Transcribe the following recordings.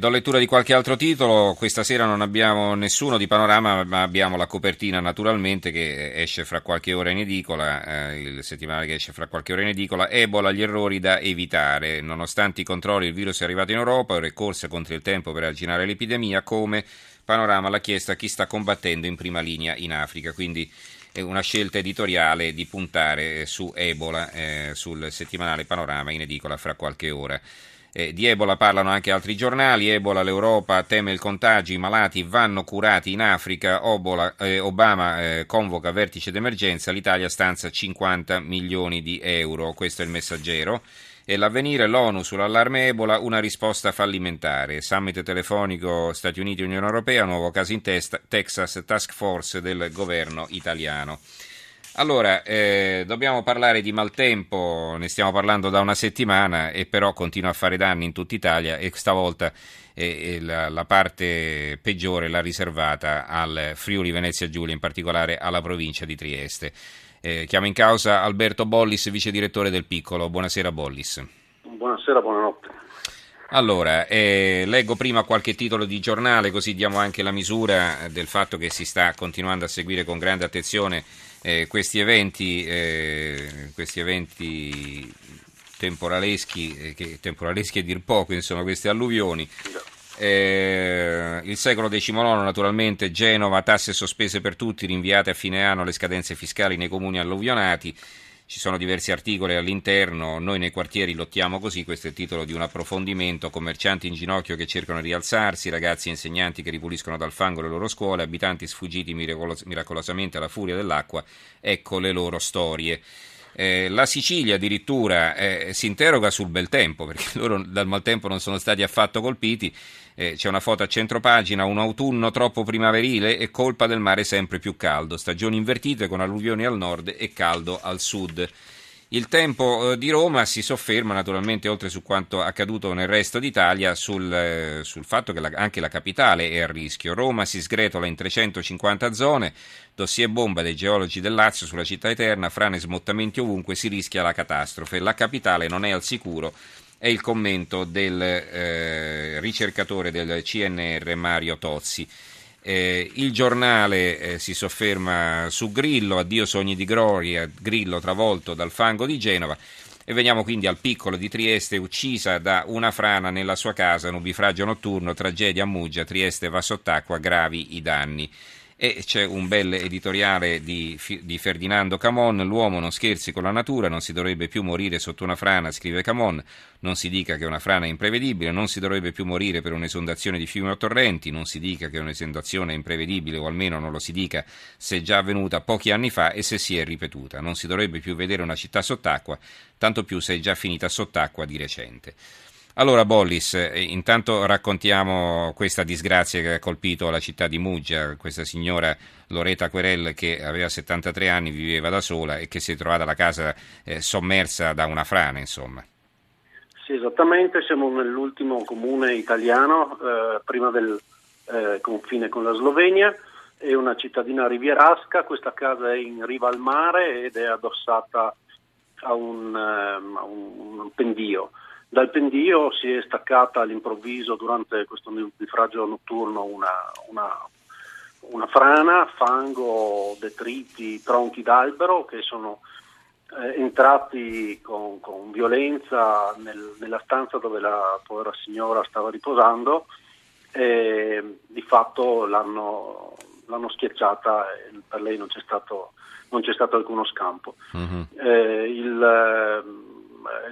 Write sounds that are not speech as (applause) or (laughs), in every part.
Do lettura di qualche altro titolo, questa sera non abbiamo nessuno di panorama, ma abbiamo la copertina naturalmente che esce fra qualche ora in edicola, eh, il settimanale che esce fra qualche ora in edicola, Ebola, gli errori da evitare, nonostante i controlli il virus è arrivato in Europa, ora è corsa contro il tempo per arginare l'epidemia, come panorama l'ha chiesto a chi sta combattendo in prima linea in Africa, quindi è una scelta editoriale di puntare su Ebola eh, sul settimanale Panorama in edicola fra qualche ora. Eh, di Ebola parlano anche altri giornali. Ebola, l'Europa teme il contagio, i malati vanno curati in Africa. Obola, eh, Obama eh, convoca vertice d'emergenza, l'Italia stanza 50 milioni di euro. Questo è il messaggero. E l'avvenire, l'ONU sull'allarme Ebola, una risposta fallimentare. Summit telefonico Stati Uniti Unione Europea, nuovo caso in testa, Texas Task Force del governo italiano. Allora, eh, dobbiamo parlare di maltempo, ne stiamo parlando da una settimana e però continua a fare danni in tutta Italia e stavolta eh, la, la, parte peggiore l'ha riservata al Friuli Venezia Giulia, in particolare alla provincia di Trieste. Eh, chiamo in causa Alberto Bollis, vice direttore del Piccolo. Buonasera Bollis. Buonasera, buonanotte. Allora, eh, leggo prima qualche titolo di giornale, così diamo anche la misura del fatto che si sta continuando a seguire con grande attenzione eh, questi eventi, eh, questi eventi temporaleschi, eh, che, temporaleschi a dir poco, insomma, queste alluvioni. Eh, il secolo XIX naturalmente Genova, tasse sospese per tutti, rinviate a fine anno le scadenze fiscali nei comuni alluvionati. Ci sono diversi articoli all'interno, noi nei quartieri lottiamo così, questo è il titolo di un approfondimento, commercianti in ginocchio che cercano di rialzarsi, ragazzi e insegnanti che ripuliscono dal fango le loro scuole, abitanti sfuggiti miracolos- miracolosamente alla furia dell'acqua, ecco le loro storie. Eh, la Sicilia addirittura eh, si interroga sul bel tempo, perché (laughs) loro dal maltempo non sono stati affatto colpiti. Eh, c'è una foto a centropagina, un autunno troppo primaverile e colpa del mare sempre più caldo. Stagioni invertite con alluvioni al nord e caldo al sud. Il tempo eh, di Roma si sofferma naturalmente, oltre su quanto accaduto nel resto d'Italia, sul, eh, sul fatto che la, anche la capitale è a rischio. Roma si sgretola in 350 zone, dossier bomba dei geologi del Lazio sulla città eterna, frane smottamenti ovunque, si rischia la catastrofe. La capitale non è al sicuro, è il commento del eh, ricercatore del CNR Mario Tozzi. Eh, il giornale eh, si sofferma su Grillo, addio sogni di gloria, Grillo travolto dal fango di Genova. E veniamo quindi al piccolo di Trieste, uccisa da una frana nella sua casa, nubifragio notturno, tragedia a Muggia, Trieste va sott'acqua, gravi i danni e c'è un bel editoriale di, di, Ferdinando Camon, l'uomo non scherzi con la natura, non si dovrebbe più morire sotto una frana, scrive Camon, non si dica che una frana è imprevedibile, non si dovrebbe più morire per un'esondazione di fiumi o torrenti, non si dica che un'esondazione è imprevedibile o almeno non lo si dica se è già avvenuta pochi anni fa e se si è ripetuta, non si dovrebbe più vedere una città sott'acqua, tanto più se è già finita sott'acqua di recente. Allora Bollis, eh, intanto raccontiamo questa disgrazia che ha colpito la città di Muggia, questa signora Loreta Querel che aveva 73 anni, viveva da sola e che si è trovata la casa eh, sommersa da una frana, insomma. Sì, esattamente, siamo nell'ultimo comune italiano, eh, prima del eh, confine con la Slovenia, è una cittadina rivierasca, questa casa è in riva al mare ed è addossata a un, ehm, a un pendio. Dal pendio si è staccata all'improvviso durante questo nubifragio notturno una, una, una, frana, fango, detriti, tronchi d'albero che sono eh, entrati con, con violenza nel, nella stanza dove la povera signora stava riposando e di fatto l'hanno, l'hanno schiacciata e per lei non c'è stato, non c'è stato alcuno scampo. Mm-hmm. Eh, il,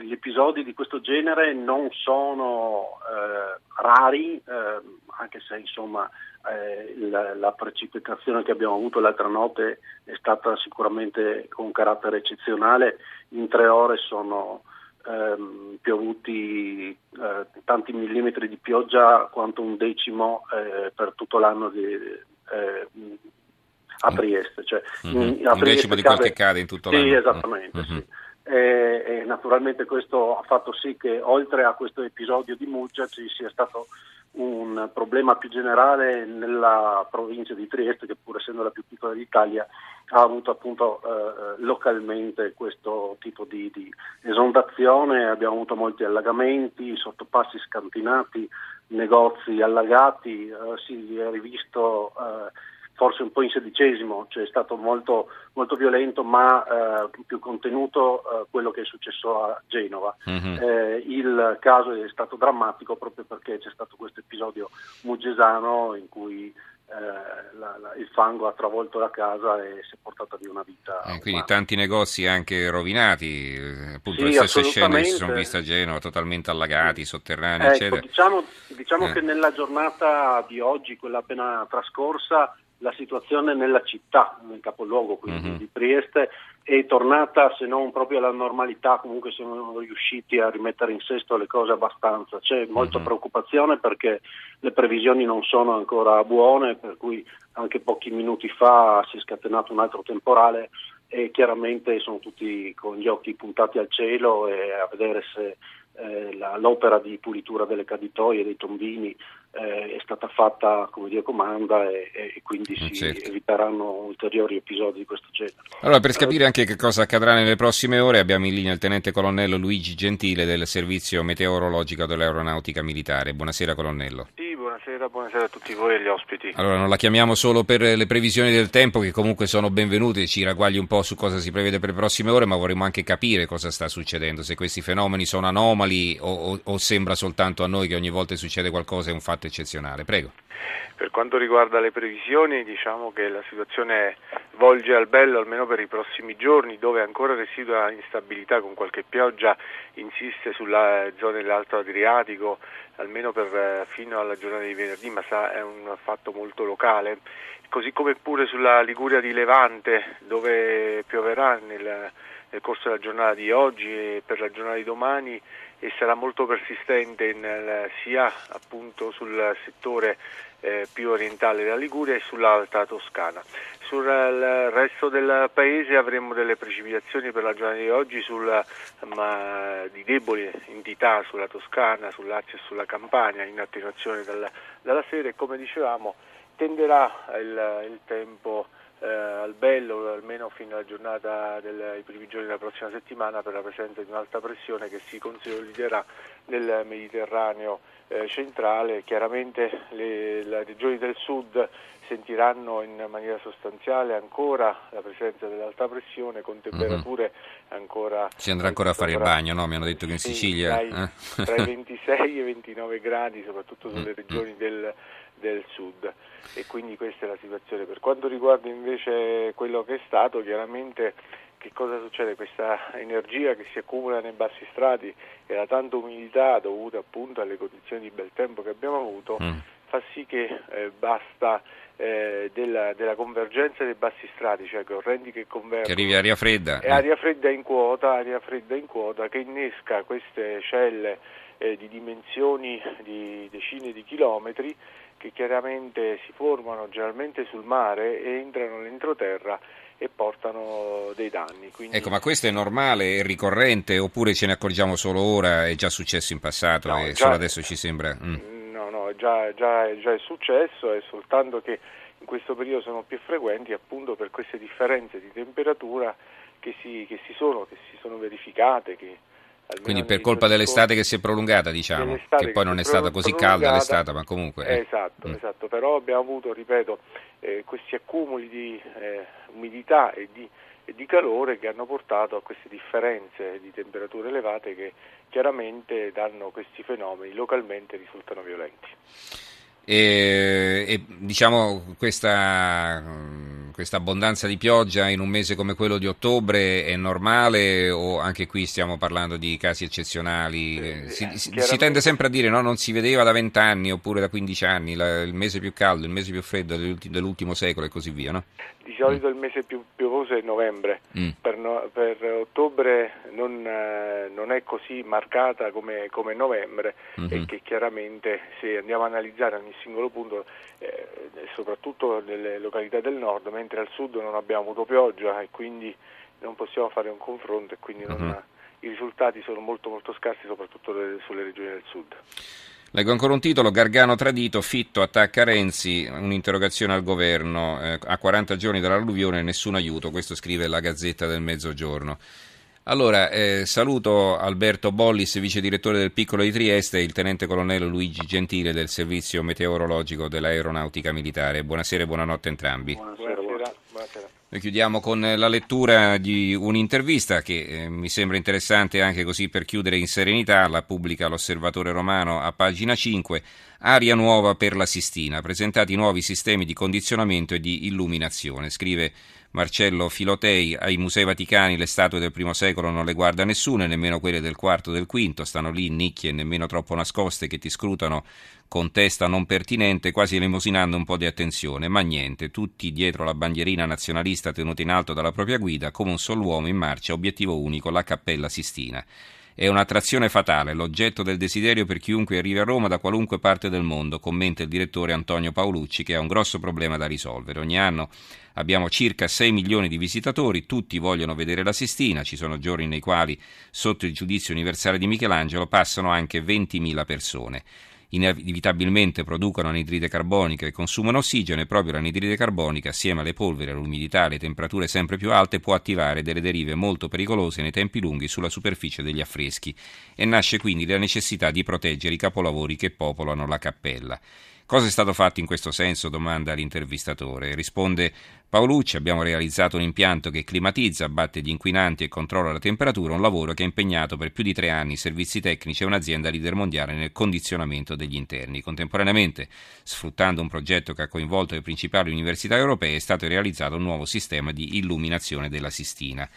gli episodi di questo genere non sono eh, rari, eh, anche se insomma, eh, la, la, precipitazione che abbiamo avuto l'altra notte è stata sicuramente con carattere eccezionale. In tre ore sono ehm, piovuti eh, tanti millimetri di pioggia quanto un decimo eh, per tutto l'anno di, a Trieste. Cioè, mm-hmm. a un decimo di quel che cade in tutto l'anno. Sì, esattamente. Mm-hmm. Sì e, e, naturalmente questo ha fatto sì che oltre a questo episodio di Muggia ci sia stato un problema più generale nella provincia di Trieste che pur essendo la più piccola d'Italia ha avuto appunto eh, localmente questo tipo di, di, esondazione, abbiamo avuto molti allagamenti, sottopassi scantinati, negozi allagati, si è rivisto forse un po' in sedicesimo, cioè è stato molto, molto violento ma eh, più contenuto eh, quello che è successo a Genova. Mm-hmm. Eh, il caso è stato drammatico proprio perché c'è stato questo episodio mugesano in cui eh, la, la, il fango ha travolto la casa e si è portata via una vita. Eh, quindi tanti negozi anche rovinati, eh, appunto sì, le stesse scene che si sono viste a Genova, totalmente allagati, sotterranei, ecco, eccetera. Diciamo, diciamo che nella giornata di oggi, quella appena trascorsa, la situazione nella città, nel capoluogo quindi uh-huh. di Trieste, è tornata se non proprio alla normalità, comunque siamo riusciti a rimettere in sesto le cose abbastanza. C'è molta uh-huh. preoccupazione perché le previsioni non sono ancora buone, per cui anche pochi minuti fa si è scatenato un altro temporale e chiaramente sono tutti con gli occhi puntati al cielo e a vedere se eh, la, l'opera di pulitura delle caditoie, dei tombini eh, è stata fatta come Dio comanda e, e quindi eh, si certo. eviteranno ulteriori episodi di questo genere. Allora, per capire anche che cosa accadrà nelle prossime ore, abbiamo in linea il tenente colonnello Luigi Gentile del servizio meteorologico dell'aeronautica militare. Buonasera colonnello. Sì, buonasera, buonasera a tutti voi e agli ospiti. Allora, non la chiamiamo solo per le previsioni del tempo, che comunque sono benvenute, ci ragguagli un po' su cosa si prevede per le prossime ore, ma vorremmo anche capire cosa sta succedendo, se questi fenomeni sono anomali o, o, o sembra soltanto a noi che ogni volta succede qualcosa è un fatto eccezionale. Prego. Per quanto riguarda le previsioni, diciamo che la situazione volge al bello almeno per i prossimi giorni, dove ancora residua instabilità con qualche pioggia, insiste sulla zona dell'Alto Adriatico, almeno per, eh, fino alla giornata di venerdì, ma sa, è un fatto molto locale, così come pure sulla Liguria di Levante, dove pioverà nel, nel corso della giornata di oggi e per la giornata di domani e sarà molto persistente nel, sia appunto sul settore eh, più orientale della Liguria e sull'alta Toscana. Sul resto del paese avremo delle precipitazioni per la giornata di oggi sul, ma, di deboli entità sulla Toscana, sul Lazio e sulla Campania in attenuazione dalla, dalla sera e come dicevamo tenderà il, il tempo eh, al bello almeno fino alla giornata dei primi giorni della prossima settimana per la presenza di un'alta pressione che si consoliderà nel Mediterraneo eh, centrale. Chiaramente le, le regioni del sud sentiranno in maniera sostanziale ancora la presenza dell'alta pressione con mhm. temperature mm-hmm. ancora... Si andrà ancora a fare il bagno, no? Mi hanno detto che in sì, Sicilia... Tra i, eh? tra i 26 e i 29 gradi, soprattutto sulle mm, mm. regioni del, del sud e quindi questa è la situazione. Per quanto riguarda invece quello che è stato, chiaramente che cosa succede? Questa energia che si accumula nei bassi strati e la tanta umidità dovuta appunto alle condizioni di bel tempo che abbiamo avuto mm. fa sì che eh, basta eh, della, della, convergenza dei bassi strati, cioè correnti che convergono. Che arrivi aria fredda. E aria fredda in quota, aria fredda in quota che innesca queste celle eh, di dimensioni di decine di chilometri che chiaramente si formano generalmente sul mare e entrano nell'entroterra e portano dei danni. Quindi... Ecco, ma questo è normale, è ricorrente oppure ce ne accorgiamo solo ora, è già successo in passato no, e già, solo adesso ci sembra... Mm. No, no, già, già, già è successo, è soltanto che in questo periodo sono più frequenti appunto per queste differenze di temperatura che si, che si, sono, che si sono verificate, che quindi per colpa dell'estate che si è prolungata, diciamo, che, che poi non è stata così calda l'estate, ma comunque... Eh. Esatto, mm. esatto, però abbiamo avuto, ripeto, eh, questi accumuli di eh, umidità e di, e di, calore che hanno portato a queste differenze di temperature elevate che chiaramente danno questi fenomeni, localmente risultano violenti. E, e diciamo questa questa abbondanza di pioggia in un mese come quello di ottobre è normale o anche qui stiamo parlando di casi eccezionali? Eh, si, si, si tende sempre a dire no, non si vedeva da vent'anni oppure da quindici anni, la, il mese più caldo, il mese più freddo dell'ultimo secolo e così via, no? Di solito mm. il mese più piovoso è novembre, mm. per, no, per, ottobre non, eh, non, è così marcata come, come novembre mm-hmm. e che chiaramente se andiamo a analizzare ogni singolo punto, eh, soprattutto nelle località del nord, mentre al sud non abbiamo avuto pioggia e quindi non possiamo fare un confronto e quindi non, mm-hmm. i risultati sono molto molto scarsi soprattutto sulle regioni del sud. Leggo ancora un titolo, Gargano tradito, Fitto attacca Renzi, un'interrogazione al governo, eh, a 40 giorni dall'alluvione nessun aiuto, questo scrive la Gazzetta del Mezzogiorno. Allora, eh, saluto Alberto Bollis, vice direttore del Piccolo di Trieste e il tenente colonnello Luigi Gentile del servizio meteorologico dell'aeronautica militare. Buonasera e buonanotte a entrambi. Buonasera. buonasera. buonasera. Noi chiudiamo con la lettura di un'intervista che eh, mi sembra interessante anche così per chiudere in serenità, la pubblica l'Osservatore Romano a pagina 5, Aria nuova per la Sistina, presentati nuovi sistemi di condizionamento e di illuminazione, scrive Marcello Filotei, ai Musei Vaticani le statue del primo secolo non le guarda nessuno, nemmeno quelle del quarto e del quinto, stanno lì nicchie nemmeno troppo nascoste che ti scrutano con testa non pertinente, quasi elemosinando un po' di attenzione, ma niente, tutti dietro la bandierina nazionalista tenuta in alto dalla propria guida, come un solo uomo in marcia, obiettivo unico, la Cappella Sistina. È un'attrazione fatale, l'oggetto del desiderio per chiunque arrivi a Roma da qualunque parte del mondo, commenta il direttore Antonio Paolucci, che ha un grosso problema da risolvere. Ogni anno abbiamo circa 6 milioni di visitatori, tutti vogliono vedere la Sistina, ci sono giorni nei quali, sotto il giudizio universale di Michelangelo, passano anche 20.000 persone inevitabilmente producono anidride carbonica e consumano ossigeno e proprio l'anidride carbonica, assieme alle polveri, all'umidità e alle temperature sempre più alte, può attivare delle derive molto pericolose nei tempi lunghi sulla superficie degli affreschi e nasce quindi la necessità di proteggere i capolavori che popolano la cappella. Cosa è stato fatto in questo senso? domanda l'intervistatore. Risponde Paolucci, abbiamo realizzato un impianto che climatizza, abbatte gli inquinanti e controlla la temperatura, un lavoro che ha impegnato per più di tre anni servizi tecnici e un'azienda leader mondiale nel condizionamento degli interni. Contemporaneamente, sfruttando un progetto che ha coinvolto le principali università europee, è stato realizzato un nuovo sistema di illuminazione della Sistina.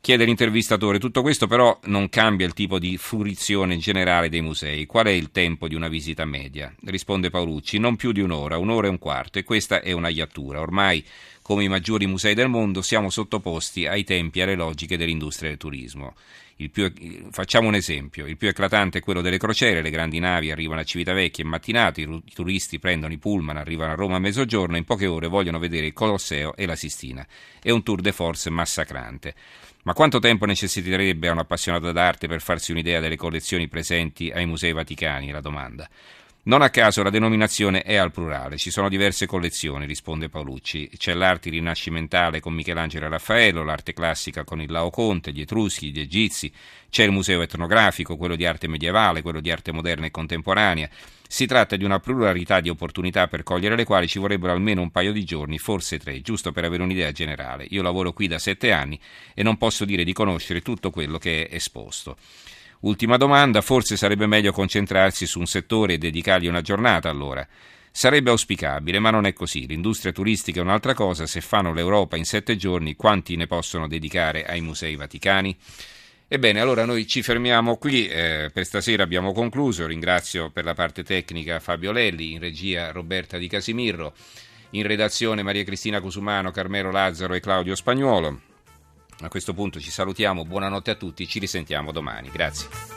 Chiede l'intervistatore, tutto questo però non cambia il tipo di fruizione generale dei musei. Qual è il tempo di una visita media? Risponde Paolucci, non più di un'ora, un'ora e un quarto, e questa è una iattura. Ormai, come i maggiori musei del mondo, siamo sottoposti ai tempi e alle logiche dell'industria del turismo. Più, facciamo un esempio, il più eclatante è quello delle crociere, le grandi navi arrivano a Civitavecchia in mattinata, i turisti prendono i pullman, arrivano a Roma a mezzogiorno e in poche ore vogliono vedere il Colosseo e la Sistina. È un tour de force massacrante. Ma quanto tempo necessiterebbe a un appassionato d'arte per farsi un'idea delle collezioni presenti ai Musei Vaticani? La domanda. Non a caso la denominazione è al plurale, ci sono diverse collezioni, risponde Paolucci. C'è l'arte rinascimentale con Michelangelo e Raffaello, l'arte classica con il Laoconte, gli Etruschi, gli Egizi, c'è il museo etnografico, quello di arte medievale, quello di arte moderna e contemporanea. Si tratta di una pluralità di opportunità per cogliere le quali ci vorrebbero almeno un paio di giorni, forse tre, giusto per avere un'idea generale. Io lavoro qui da sette anni e non posso dire di conoscere tutto quello che è esposto. Ultima domanda, forse sarebbe meglio concentrarsi su un settore e dedicargli una giornata allora. Sarebbe auspicabile, ma non è così. L'industria turistica è un'altra cosa. Se fanno l'Europa in sette giorni, quanti ne possono dedicare ai musei vaticani? Ebbene, allora noi ci fermiamo qui. Eh, per stasera abbiamo concluso. Ringrazio per la parte tecnica Fabio Lelli, in regia Roberta Di Casimirro, in redazione Maria Cristina Cusumano, Carmelo Lazzaro e Claudio Spagnuolo. A questo punto ci salutiamo, buonanotte a tutti, ci risentiamo domani. Grazie.